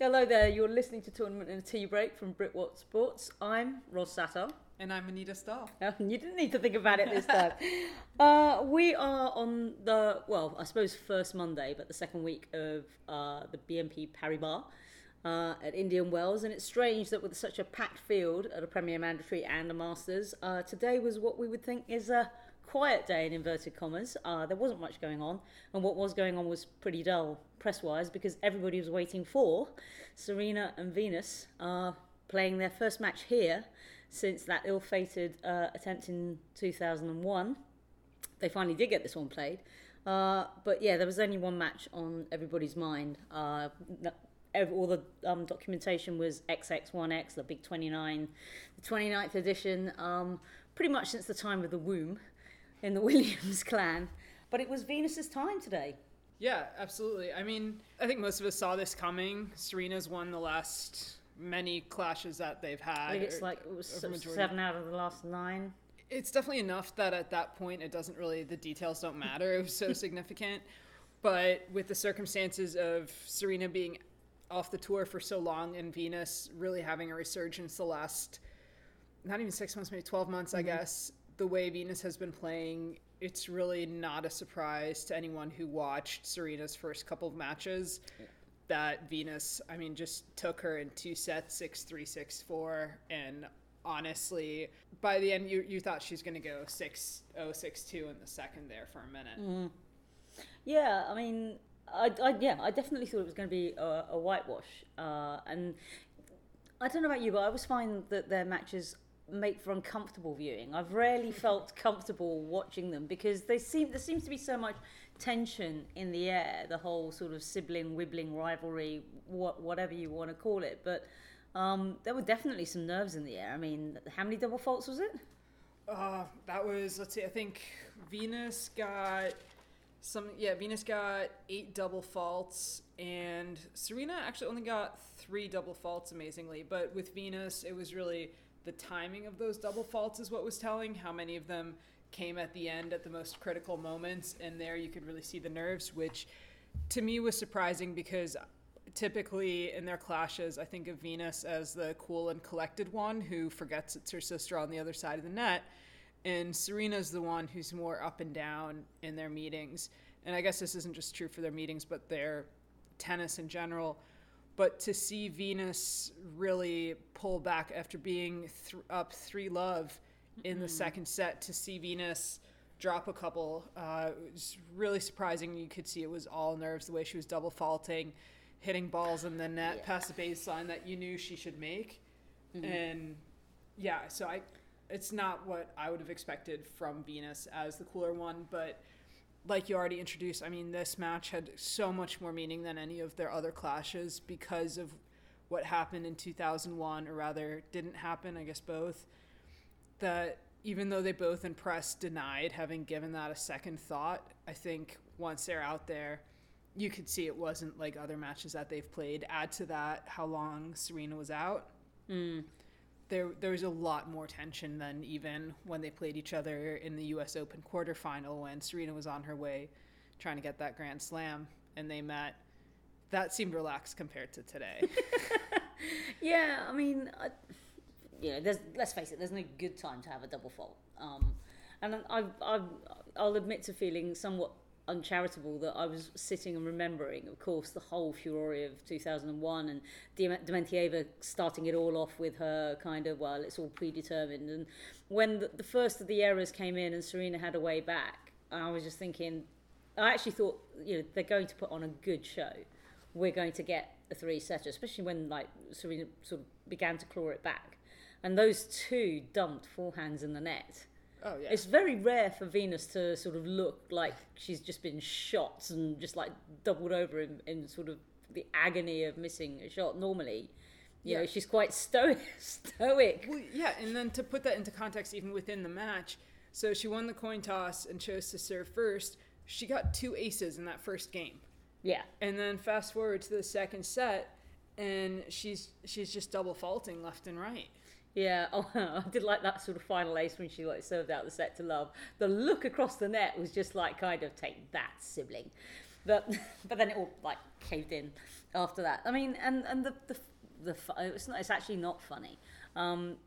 Hello there, you're listening to Tournament and a Tea Break from Britwatch Sports. I'm Roz Sattar. And I'm Anita Stahl. you didn't need to think about it this time. uh, we are on the, well, I suppose first Monday, but the second week of uh, the BNP Paribas uh, at Indian Wells. And it's strange that with such a packed field at a Premier Mandatory and a Masters, uh, today was what we would think is a quiet day in inverted commas. Uh, there wasn't much going on, and what was going on was pretty dull press wise because everybody was waiting for Serena and Venus uh, playing their first match here since that ill fated uh, attempt in 2001. They finally did get this one played. Uh, but yeah, there was only one match on everybody's mind. Uh, all the um, documentation was XX1X, the big 29, the 29th edition, um, pretty much since the time of the womb in the Williams clan. But it was Venus's time today. Yeah, absolutely. I mean, I think most of us saw this coming. Serena's won the last many clashes that they've had. I think it's like it was seven out of the last nine. It's definitely enough that at that point it doesn't really the details don't matter. It was so significant. But with the circumstances of Serena being off the tour for so long and Venus really having a resurgence the last not even six months, maybe twelve months, mm-hmm. I guess, the way Venus has been playing, it's really not a surprise to anyone who watched Serena's first couple of matches yeah. that Venus, I mean, just took her in two sets, six three, six four, and honestly, by the end, you you thought she was going to go six oh six two in the second there for a minute. Mm. Yeah, I mean, I, I, yeah, I definitely thought it was going to be a, a whitewash, uh, and I don't know about you, but I always find that their matches make for uncomfortable viewing. I've rarely felt comfortable watching them because they seem there seems to be so much tension in the air. The whole sort of sibling wibbling rivalry, what, whatever you want to call it. But um, there were definitely some nerves in the air. I mean, how many double faults was it? Uh, that was let's see. I think Venus got some. Yeah, Venus got eight double faults, and Serena actually only got three double faults. Amazingly, but with Venus, it was really the timing of those double faults is what was telling. How many of them came at the end at the most critical moments, and there you could really see the nerves, which to me was surprising because typically in their clashes, I think of Venus as the cool and collected one who forgets it's her sister on the other side of the net. And Serena's the one who's more up and down in their meetings. And I guess this isn't just true for their meetings, but their tennis in general. But to see Venus really pull back after being th- up three love in mm-hmm. the second set, to see Venus drop a couple uh, was really surprising. You could see it was all nerves the way she was double faulting, hitting balls in the net yeah. past the baseline that you knew she should make. Mm-hmm. And yeah, so I, it's not what I would have expected from Venus as the cooler one, but like you already introduced, I mean, this match had so much more meaning than any of their other clashes because of what happened in 2001, or rather, didn't happen, I guess both. That even though they both in press denied having given that a second thought, I think once they're out there, you could see it wasn't like other matches that they've played. Add to that how long Serena was out. Mm there there was a lot more tension than even when they played each other in the U.S. Open quarterfinal when Serena was on her way trying to get that Grand Slam and they met. That seemed relaxed compared to today. yeah, I mean, I, you know, there's let's face it, there's no good time to have a double fault. Um, and I, I, I'll admit to feeling somewhat uncharitable that I was sitting and remembering, of course, the whole furore of 2001 and Dementieva starting it all off with her kind of, well, it's all predetermined. And when the, the first of the errors came in and Serena had a way back, I was just thinking, I actually thought, you know, they're going to put on a good show. We're going to get a three setter, especially when like Serena sort of began to claw it back. And those two dumped forehands in the net Oh yeah. It's very rare for Venus to sort of look like she's just been shot and just like doubled over in, in sort of the agony of missing a shot. Normally, you yeah. know, she's quite stoic. stoic. Well, yeah, and then to put that into context, even within the match, so she won the coin toss and chose to serve first. She got two aces in that first game. Yeah. And then fast forward to the second set, and she's she's just double faulting left and right. Yeah, oh, I did like that sort of final ace when she like served out the set to love. The look across the net was just like kind of take that sibling. but but then it all like caved in after that. I mean, and and the the the it's not it's actually not funny. Um,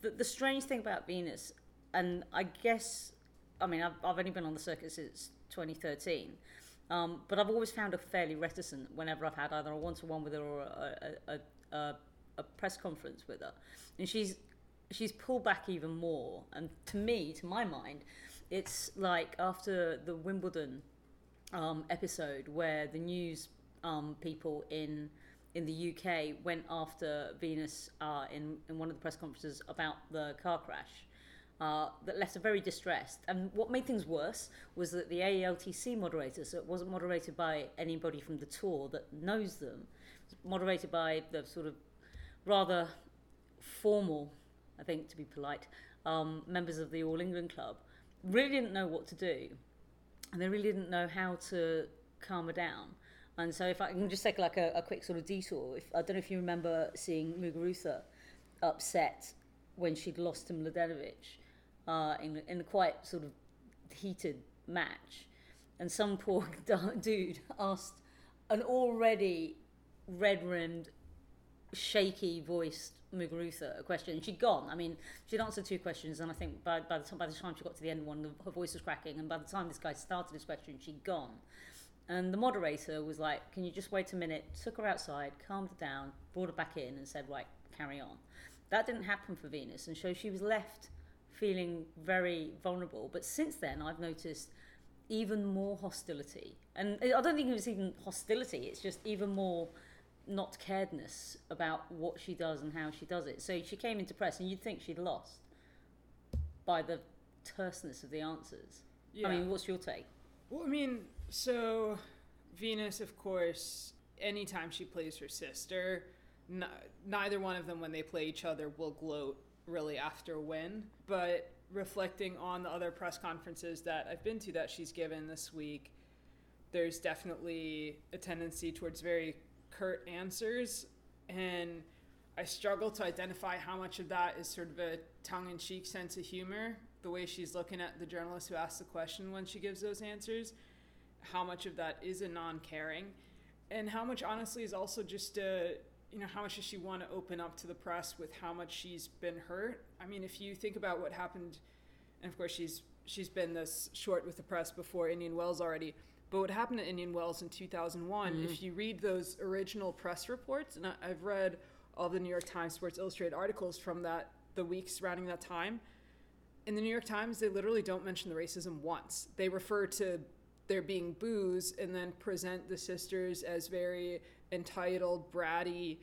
the the strange thing about Venus, and I guess, I mean, I've I've only been on the circuit since 2013. Um, but I've always found her fairly reticent whenever I've had either a one-to-one with her or a, a, a, a press conference with her, and she's she's pulled back even more. And to me, to my mind, it's like after the Wimbledon um, episode where the news um, people in in the UK went after Venus uh, in in one of the press conferences about the car crash. Uh, that left her very distressed. And what made things worse was that the AELTC moderator, so it wasn't moderated by anybody from the tour that knows them, it was moderated by the sort of rather formal, I think to be polite, um, members of the All England Club, really didn't know what to do. And they really didn't know how to calm her down. And so, if I can just take like a, a quick sort of detour, if, I don't know if you remember seeing Muguruza upset when she'd lost to Mladenovic uh, in, in a quite sort of heated match. And some poor dude asked an already red rimmed, shaky voiced Muguruza a question. And she'd gone. I mean, she'd answered two questions, and I think by, by, the, time, by the time she got to the end one, her voice was cracking. And by the time this guy started his question, she'd gone. And the moderator was like, Can you just wait a minute? Took her outside, calmed her down, brought her back in, and said, Right, carry on. That didn't happen for Venus, and so she was left feeling very vulnerable. But since then, I've noticed even more hostility. And I don't think it was even hostility, it's just even more not caredness about what she does and how she does it. So she came into press, and you'd think she'd lost by the terseness of the answers. Yeah. I mean, what's your take? Well, I mean, so Venus, of course, anytime she plays her sister, n- neither one of them, when they play each other, will gloat really after a win. But reflecting on the other press conferences that I've been to that she's given this week, there's definitely a tendency towards very curt answers. And I struggle to identify how much of that is sort of a tongue in cheek sense of humor, the way she's looking at the journalist who asks the question when she gives those answers, how much of that is a non caring, and how much honestly is also just a you know, how much does she want to open up to the press with how much she's been hurt? I mean, if you think about what happened, and of course she's she's been this short with the press before Indian Wells already. But what happened at Indian Wells in 2001, mm-hmm. if you read those original press reports, and I, I've read all the New York Times Sports Illustrated articles from that the week surrounding that time, in the New York Times, they literally don't mention the racism once. They refer to there being booze and then present the sisters as very entitled, bratty,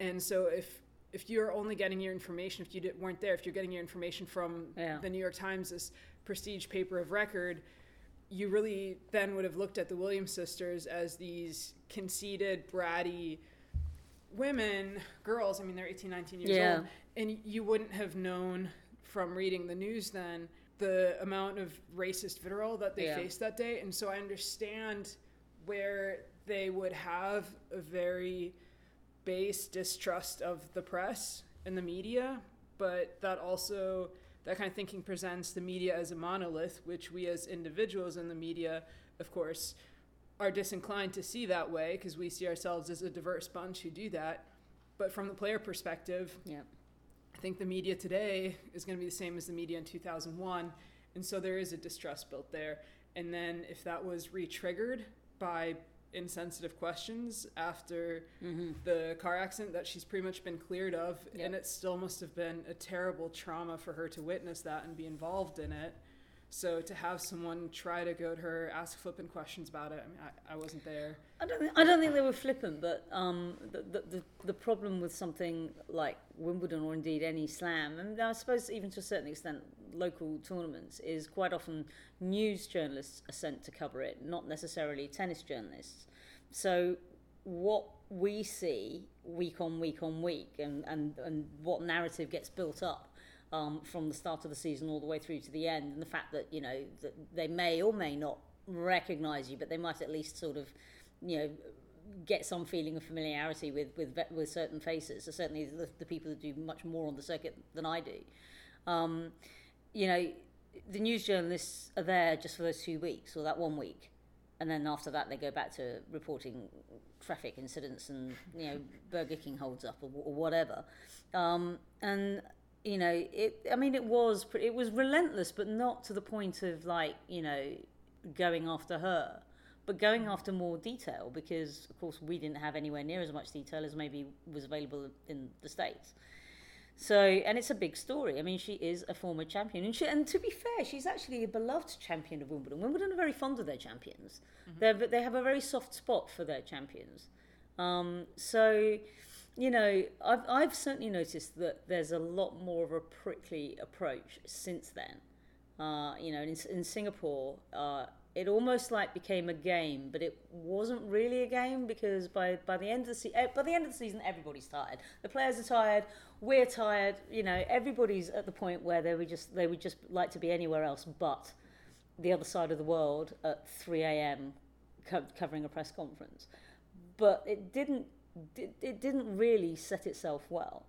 and so if if you're only getting your information, if you weren't there, if you're getting your information from yeah. the New York Times, this prestige paper of record, you really then would have looked at the Williams sisters as these conceited, bratty women, girls. I mean, they're 18, 19 years yeah. old. And you wouldn't have known from reading the news then the amount of racist vitriol that they yeah. faced that day. And so I understand where they would have a very base distrust of the press and the media, but that also that kind of thinking presents the media as a monolith, which we as individuals in the media, of course, are disinclined to see that way because we see ourselves as a diverse bunch who do that. But from the player perspective, yeah. I think the media today is going to be the same as the media in 2001. And so there is a distrust built there. And then if that was re triggered by insensitive questions after mm-hmm. the car accident that she's pretty much been cleared of yep. and it still must have been a terrible trauma for her to witness that and be involved in it so to have someone try to go to her ask flippant questions about it i mean i, I wasn't there i don't think, i don't think they were flippant but um, the, the, the, the problem with something like wimbledon or indeed any slam and i suppose even to a certain extent local tournaments is quite often news journalists are sent to cover it, not necessarily tennis journalists. So what we see week on week on week and, and, and what narrative gets built up um, from the start of the season all the way through to the end and the fact that you know that they may or may not recognize you but they might at least sort of you know get some feeling of familiarity with with with certain faces so certainly the, the people that do much more on the circuit than I do um, you know, the news journalists are there just for those two weeks or that one week. and then after that they go back to reporting traffic incidents and you know Burger King holds up or, or whatever. Um, and you know, it. I mean, it was it was relentless, but not to the point of like you know going after her, but going after more detail because of course we didn't have anywhere near as much detail as maybe was available in the states. So, and it's a big story. I mean, she is a former champion, and, she, and to be fair, she's actually a beloved champion of Wimbledon. Wimbledon are very fond of their champions. Mm-hmm. They they have a very soft spot for their champions. Um, so, you know, I've I've certainly noticed that there's a lot more of a prickly approach since then. Uh, you know, in, in Singapore, uh, it almost like became a game, but it wasn't really a game because by, by the end of the se- eh, by the end of the season, everybody's tired. The players are tired. We're tired. You know, everybody's at the point where they would just they would just like to be anywhere else but the other side of the world at 3 a.m. Co- covering a press conference. But it didn't it, didn't really set itself well.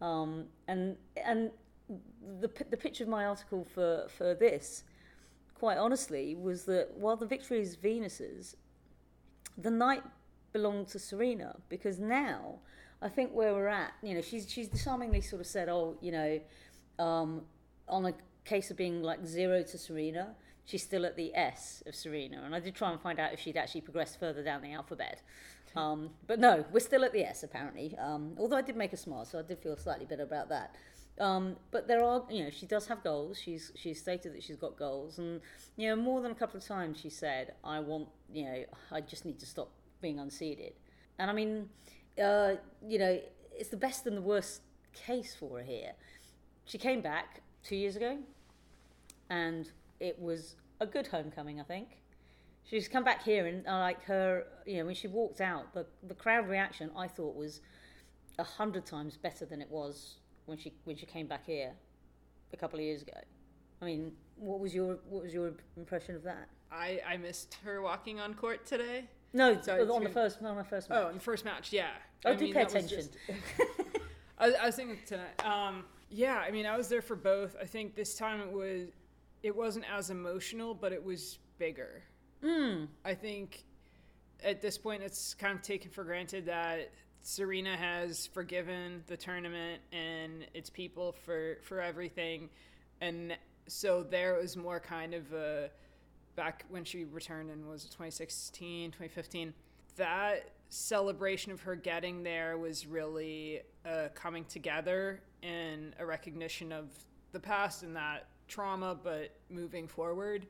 Um, and and the the pitch of my article for for this quite honestly, was that while the victory is Venus's, the night belonged to Serena because now I think where we're at, you know, she's she's disarmingly sort of said, oh, you know, um, on a case of being like zero to Serena, she's still at the S of Serena, and I did try and find out if she'd actually progressed further down the alphabet. Um, but no, we're still at the S apparently. Um, although I did make a smile, so I did feel slightly better about that. Um, but there are, you know, she does have goals. She's she's stated that she's got goals, and you know, more than a couple of times she said, "I want, you know, I just need to stop being unseeded." And I mean, uh, you know, it's the best and the worst case for her here. She came back two years ago, and it was a good homecoming, I think. She's come back here, and uh, like her, you know, when she walked out, the the crowd reaction I thought was a hundred times better than it was when she when she came back here a couple of years ago. I mean, what was your what was your impression of that? I I missed her walking on court today. No, so on the first on the first match. Oh, on the first match, yeah. Oh, I do pay attention. Just, I, I, was thinking tonight. Um, yeah, I mean, I was there for both. I think this time it was it wasn't as emotional, but it was bigger. Mm. I think at this point it's kind of taken for granted that Serena has forgiven the tournament and its people for for everything, and so there was more kind of a back when she returned and was 2016 2015 that celebration of her getting there was really a coming together and a recognition of the past and that trauma but moving forward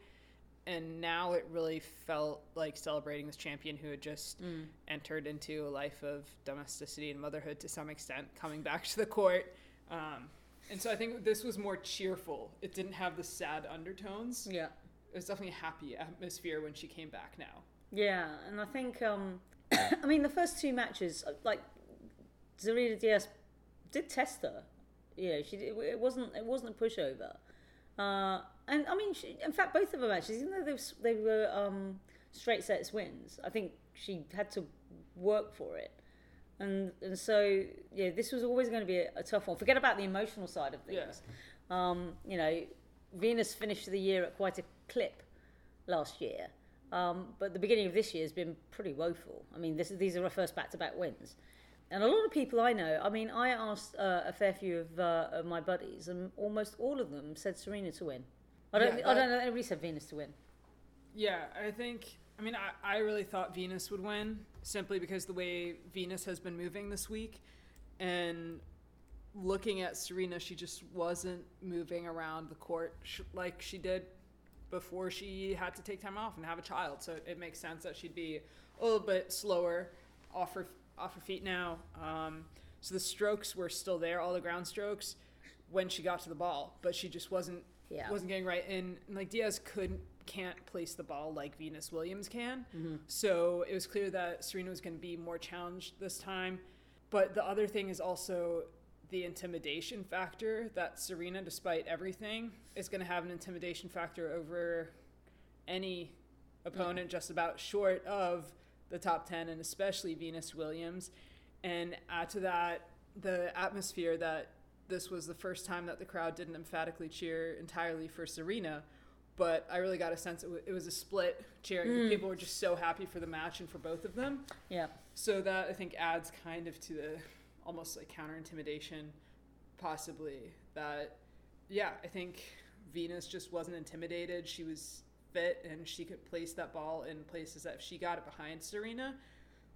and now it really felt like celebrating this champion who had just mm. entered into a life of domesticity and motherhood to some extent, coming back to the court. Um, and so I think this was more cheerful. It didn't have the sad undertones. Yeah. It was definitely a happy atmosphere when she came back now. Yeah, and I think, um, I mean, the first two matches, uh, like, Zarina Diyas did test her. Yeah, she it wasn't it wasn't a pushover. Uh, and I mean, she, in fact, both of her matches, even though they were, they were um, straight sets wins, I think she had to work for it. And and so yeah, this was always going to be a, a tough one. Forget about the emotional side of things. Yeah. Um, you know, Venus finished the year at quite a clip last year, um, but the beginning of this year has been pretty woeful. I mean, this, these are our first back-to-back wins. And a lot of people I know, I mean, I asked uh, a fair few of, uh, of my buddies, and almost all of them said Serena to win. I don't. Yeah, I don't know. Everybody said Venus to win. Yeah, I think. I mean, I, I really thought Venus would win simply because the way Venus has been moving this week, and looking at Serena, she just wasn't moving around the court sh- like she did before she had to take time off and have a child. So it makes sense that she'd be a little bit slower off her off her feet now. Um, so the strokes were still there, all the ground strokes, when she got to the ball, but she just wasn't yeah. wasn't getting right. And, and like Diyas couldn't can't place the ball like Venus Williams can. Mm-hmm. So it was clear that Serena was going to be more challenged this time. But the other thing is also the intimidation factor that Serena, despite everything, is going to have an intimidation factor over any opponent just about short of the top 10 and especially Venus Williams. And add to that the atmosphere that this was the first time that the crowd didn't emphatically cheer entirely for Serena, but I really got a sense it, w- it was a split cheering. Mm. People were just so happy for the match and for both of them. Yeah. So that I think adds kind of to the almost like counter intimidation, possibly. That, yeah, I think Venus just wasn't intimidated. She was fit and she could place that ball in places that if she got it behind Serena,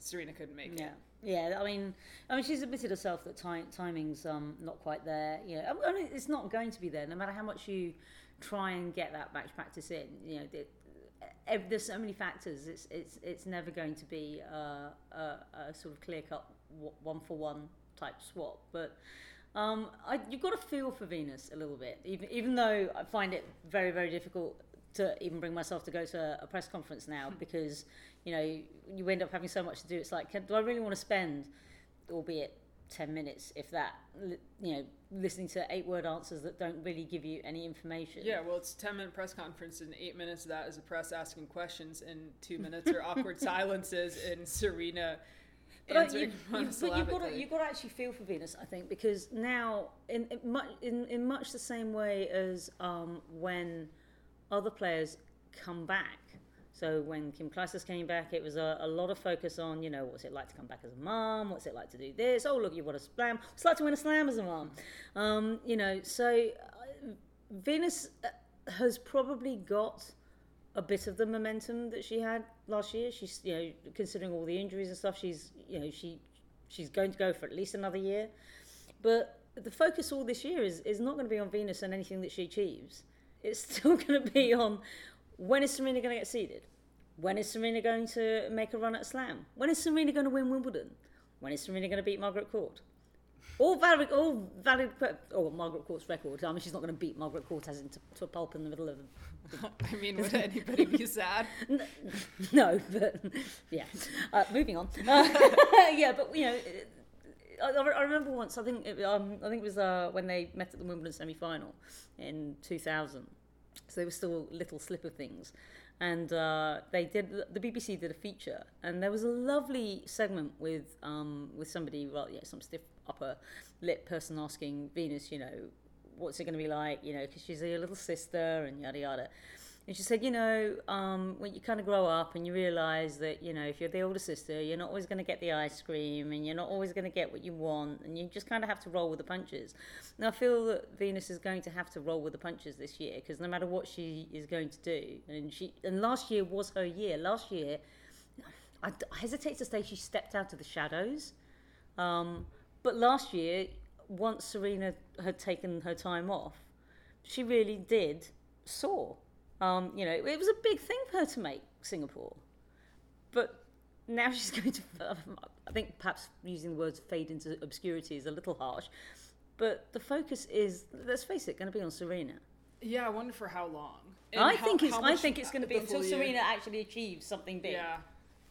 Serena couldn't make Yeah, it. yeah. Yeah. I mean, I mean, she's admitted herself that time, timing's um not quite there. You know, I mean, it's not going to be there, no matter how much you try and get that match practice in. You know, it, ev- there's so many factors. It's it's it's never going to be uh, a, a sort of clear cut one for one type swap. But um, I, you've got to feel for Venus a little bit, even even though I find it very very difficult to even bring myself to go to a press conference now because you know you end up having so much to do. It's like, can, do I really want to spend, albeit ten minutes, if that, you know, listening to eight word answers that don't really give you any information? Yeah, well, it's a 10 minute press conference, and eight minutes of that is the press asking questions, and two minutes are awkward silences and Serena But, you, you, but you've got to you've got to actually feel for Venus, I think, because now in in much in, in much the same way as um, when other players come back. So when Kim Clijsters came back, it was a, a lot of focus on you know what's it like to come back as a mum, what's it like to do this. Oh look, you won a slam. What's it like to win a slam as a mum? Um, you know, so uh, Venus uh, has probably got a bit of the momentum that she had last year. She's, you know, considering all the injuries and stuff, she's, you know, she she's going to go for at least another year. But the focus all this year is, is not going to be on Venus and anything that she achieves. It's still going to be on when is Serena going to get seeded? When is Serena going to make a run at slam? When is Serena going to win Wimbledon? When is Serena going to beat Margaret Court? All valid, all valid. Oh, Margaret Court's record. I mean, she's not going to beat Margaret Court as into to a pulp in the middle of I mean, would anybody be sad? no, but yeah. Uh, moving on. Uh, yeah, but you know, I, I remember once. I think it, um, I think it was uh, when they met at the Wimbledon semi-final in 2000. So they were still little slip of things, and uh, they did. The BBC did a feature, and there was a lovely segment with um, with somebody. Well, yeah, some stiff upper lip person asking Venus, you know, what's it going to be like, you know, because she's your little sister and yada yada. And she said, you know, um, when you kind of grow up and you realise that, you know, if you're the older sister, you're not always going to get the ice cream and you're not always going to get what you want and you just kind of have to roll with the punches. Now, I feel that Venus is going to have to roll with the punches this year because no matter what she is going to do, and she and last year was her year. Last year, I, I hesitate to say she stepped out of the shadows, um, but last year, once Serena had taken her time off, she really did soar. Um, you know, it was a big thing for her to make Singapore. But now she's going to, I think perhaps using the words fade into obscurity is a little harsh. But the focus is, let's face it, going to be on Serena. Yeah, I wonder for how long. And I how- think it's, how I much think it's going to be until year- Serena actually achieves something big. Yeah,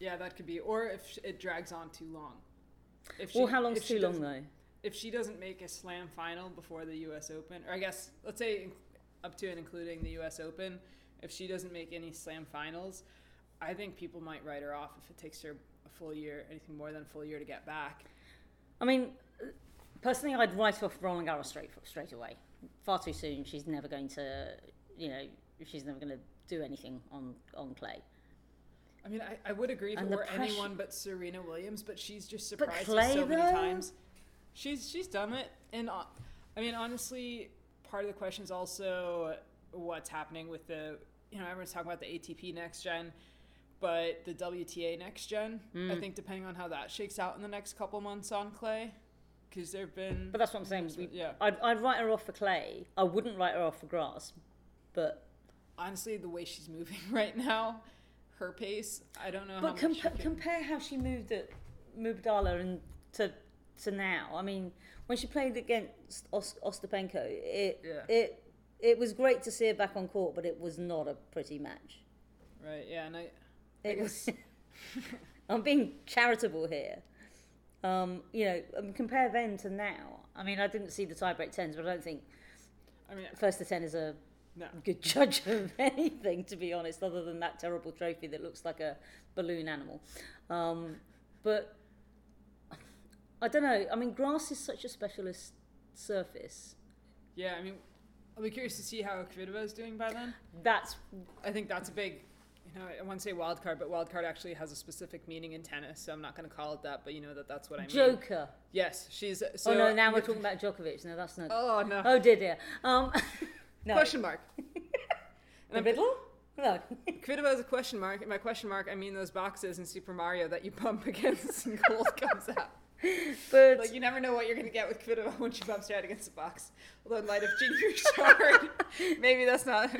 yeah, that could be. Or if it drags on too long. If Well, how long's too long though? If she doesn't make a slam final before the U.S. Open, or I guess let's say up to and including the U.S. Open, if she doesn't make any slam finals, I think people might write her off if it takes her a full year, anything more than a full year to get back. I mean, personally, I'd write off Roland Garros straight straight away. Far too soon. She's never going to, you know, she's never going to do anything on on clay. I mean, I, I would agree if And it were pressure- anyone but Serena Williams, but she's just surprised Clay, us so many times. She's she's done it, and uh, I mean, honestly, part of the question is also what's happening with the you know everyone's talking about the ATP next gen, but the WTA next gen. Hmm. I think depending on how that shakes out in the next couple months on clay, because there've been But that's what I'm saying. We, yeah. I'd, I'd write her off for clay. I wouldn't write her off for grass. But honestly the way she's moving right now, her pace. I don't know. how but she compa- compare how she moved at Mubadala and to to now. I mean, when she played against Os- Ostapenko, it Yeah. it it was great to see her back on court, but it was not a pretty match. right. Yeah, and I. I It was. guess- I'm being charitable here. Um, you know, um, compare then to now. I mean, I didn't see the tiebreak tens, but I don't think I mean, first to ten is a no. good judge of anything, to be honest, other than that terrible trophy that looks like a balloon animal. Um, but I don't know. I mean, grass is such a specialist surface. Yeah, I mean, I'll be curious to see how Kvitova is doing by then. That's I think that's a big, you know, I won't say wild card, but wild card actually has a specific meaning in tennis, so I'm not going to call it that. But you know that that's what I mean. Joker. Yes, she's. So, oh no, now we're talking about Djokovic. No, that's not. Oh no. Oh dear, dear. Um, no. Question mark. The middle? No. Kvitova is a question mark. And by question mark, I mean those boxes in Super Mario that you bump against and gold comes out. But Like you never know what you're gonna get with Kvitova when she bumps right against the box. Although in light of Genie Richard, maybe that's not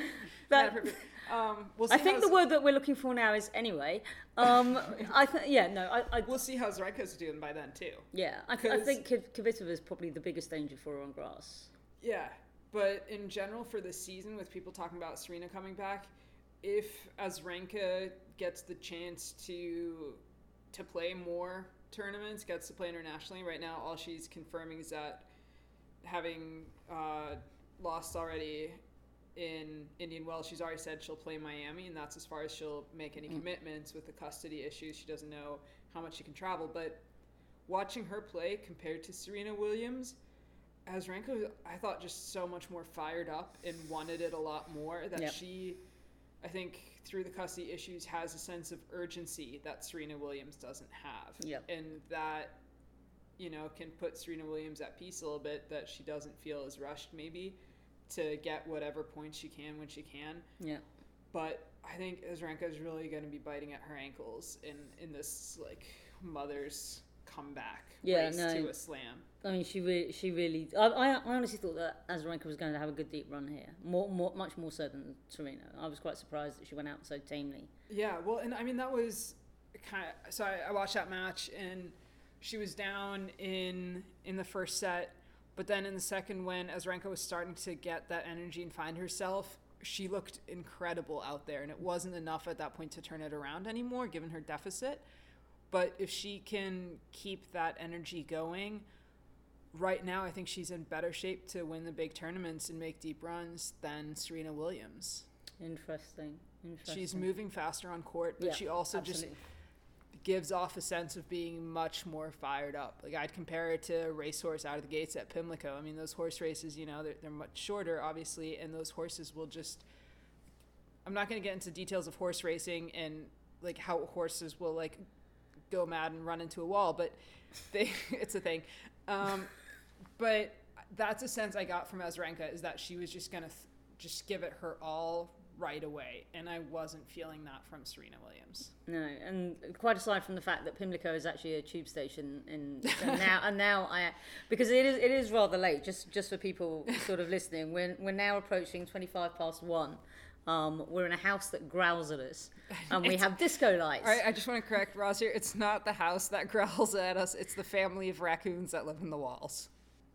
That- appropriate. Um, we'll see I think the word that we're looking for now is anyway. Um, I think yeah, no, I, I we'll see how Azarenka's doing by then too. yeah, I, I think Kvitova is probably the biggest danger for her on grass. Yeah, but in general for this season, with people talking about Serena coming back, if Azarenka gets the chance to to play more tournaments, gets to play internationally, right now all she's confirming is that having uh, lost already in Indian Wells, she's already said she'll play Miami, and that's as far as she'll make any commitments with the custody issues. She doesn't know how much she can travel, but watching her play compared to Serena Williams, Azarenka, was, I thought just so much more fired up and wanted it a lot more. That Yep. she, I think, through the custody issues, has a sense of urgency that Serena Williams doesn't have, Yep. and that you know can put Serena Williams at peace a little bit. That she doesn't feel as rushed, maybe, to get whatever points she can when she can. Yeah. But I think Azarenka is really going to be biting at her ankles in in this like mother's comeback Yeah, race no. to a slam. I mean, she really, she really. I, I, I honestly thought that Azarenka was going to have a good deep run here, more, more, much more so than Serena. I was quite surprised that she went out so tamely. Yeah, well, and I mean that was kind of so I, I watched that match and she was down in in the first set, but then in the second when Azarenka was starting to get that energy and find herself, she looked incredible out there, and it wasn't enough at that point to turn it around anymore, given her deficit. But if she can keep that energy going, right now I think she's in better shape to win the big tournaments and make deep runs than Serena Williams. Interesting. Interesting. She's moving faster on court, but Yeah, she also just gives off a sense of being much more fired up. Like I'd compare it to a racehorse out of the gates at Pimlico. I mean, those horse races, you know, they're, they're much shorter, obviously, and those horses will just. I'm not going to get into details of horse racing and like how horses will like go mad and run into a wall, but they it's a thing. Um, but that's a sense I got from Azarenka is that she was just going to th- just give it her all right away, and I wasn't feeling that from Serena Williams. No, and quite aside from the fact that Pimlico is actually a tube station, in and now and now I because it is it is rather late. Just just for people sort of listening, we're we're now approaching twenty five past one. Um, we're in a house that growls at us, and we have disco lights. All right, I just want to correct Roz here. It's not the house that growls at us. It's the family of raccoons that live in the walls.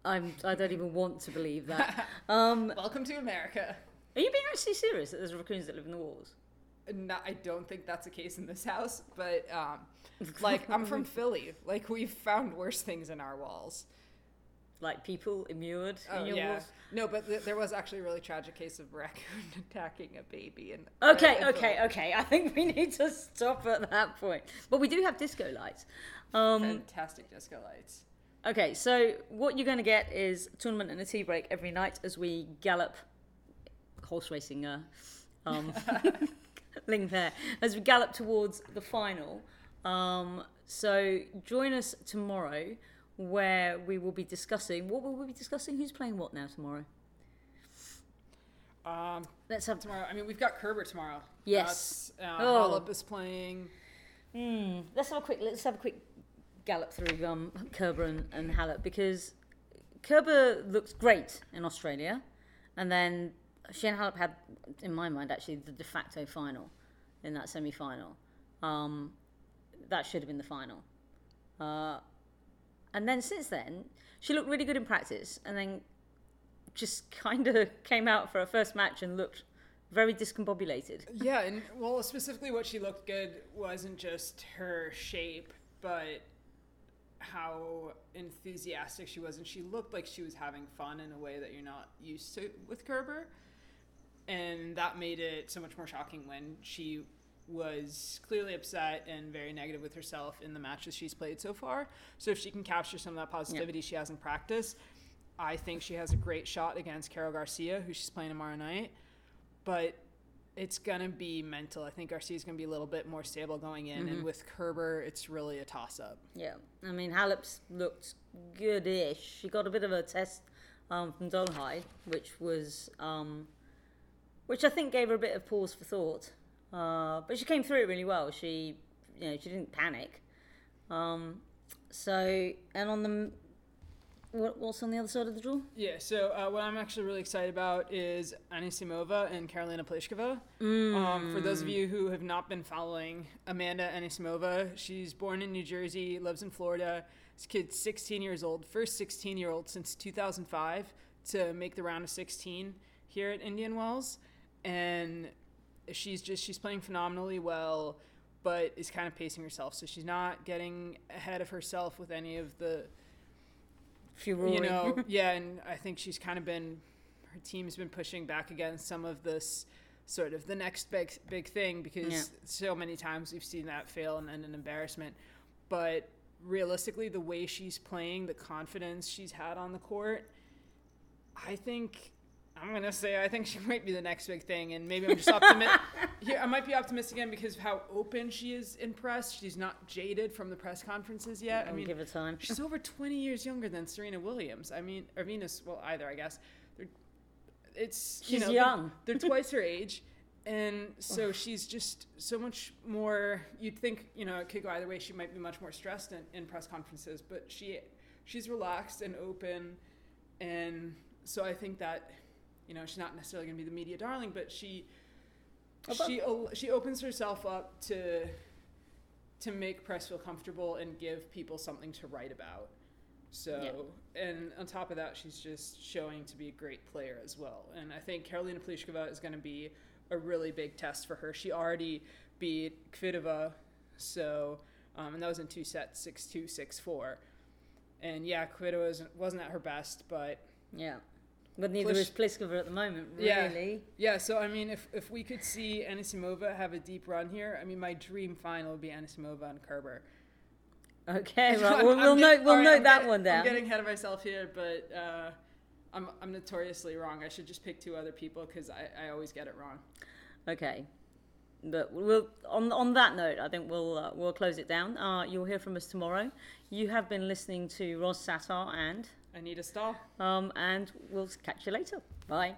I'm I don't even want to believe that. Um, Welcome to America. are you being actually serious that there's raccoons that live in the walls? Not, I don't think that's the case in this house, but um, like I'm from Philly. Like we've found worse things in our walls. Like people immured Oh in your yeah, walls? no, but th- there was actually a really tragic case of raccoon attacking a baby. And Okay, okay, okay. I think we need to stop at that point. But we do have disco lights. Um, Fantastic disco lights. Okay, so what you're going to get is a tournament and a tea break every night as we gallop horse racing uh, um, link there as we gallop towards the final. Um, so join us tomorrow where we will be discussing what will we be discussing? Who's playing what now tomorrow? Um, Let's have tomorrow. I mean, we've got Kerber tomorrow. Yes. That's, uh, Oh. Is playing. Hmm. Let's have a quick. Let's have a quick gallop through um, Kerber and, and Halep because Kerber looked great in Australia, and then Shane Halep had, in my mind, actually the de facto final in that semi-final. Um, that should have been the final. Uh, and then since then, she looked really good in practice, and then just kind of came out for her first match and looked very discombobulated. Yeah, and well, specifically what she looked good wasn't just her shape, but how enthusiastic she was, and she looked like she was having fun in a way that you're not used to with Kerber, and that made it so much more shocking when she was clearly upset and very negative with herself in the matches she's played so far. So if she can capture some of that positivity she has in practice, I think she has a great shot against Caroline Garcia, who she's playing tomorrow night. But it's gonna be mental. I think Garcia's gonna be a little bit more stable going in, Mm-hmm. and with Kerber, it's really a toss up. Yeah, I mean Halep's looked goodish. She got a bit of a test um, from Dolehide, which was, um, which I think gave her a bit of pause for thought. Uh, but she came through it really well. She, you know, she didn't panic. Um, so, and on the, what, what's on the other side of the draw? Yeah, so uh, what I'm actually really excited about is Anisimova and Karolina Pliskova. Um, for those of you who have not been following Amanda Anisimova, she's born in New Jersey, lives in Florida. This kid's 16 years old, first 16 year old since 2005 to make the round of 16 here at Indian Wells, and she's just she's playing phenomenally well, but is kind of pacing herself. So she's not getting ahead of herself with any of the You know, yeah, and I think she's kind of been her team's been pushing back against some of this sort of the next big big thing because Yeah. so many times we've seen that fail and end an embarrassment. But realistically, the way she's playing, the confidence she's had on the court, I think I'm gonna say I think she might be the next big thing, and maybe I'm just optimistic. Here, I might be optimistic again because of how open she is in press. She's not jaded from the press conferences yet. I mean, give her time. She's over 20 years younger than Serena Williams. I mean, or Venus, well, either, I guess. They're, it's, you She's know, young. They're, they're twice her age. And so she's just so much more. You'd think, you know, it could go either way. She might be much more stressed in, in press conferences, but she she's relaxed and open. And so I think that, you know, she's not necessarily going to be the media darling, but she About- she she opens herself up to to make press feel comfortable and give people something to write about. So, and on top of that, she's just showing to be a great player as well. And I think Karolina Pliskova is going to be a really big test for her. She already beat Kvitova, so um, and that was in two sets, six two, six four. And yeah, Kvitova wasn't, wasn't at her best, but Yeah. But neither Plish- is Pliskova at the moment, Yeah. really. Yeah, so I mean, if, if we could see Anisimova have a deep run here, I mean, my dream final would be Anisimova and Kerber. Okay, I'm- well, we'll, I'm we'll note, we'll alright, note I'm that one down. I'm getting ahead of myself here, but uh, I'm, I'm notoriously wrong. I should just pick two other people because I, I always get it wrong. Okay. But we'll on on that note, I think we'll uh, we'll close it down. Uh, you'll hear from us tomorrow. You have been listening to Roz Sattar and Anita Stahl. um, and we'll catch you later. Bye.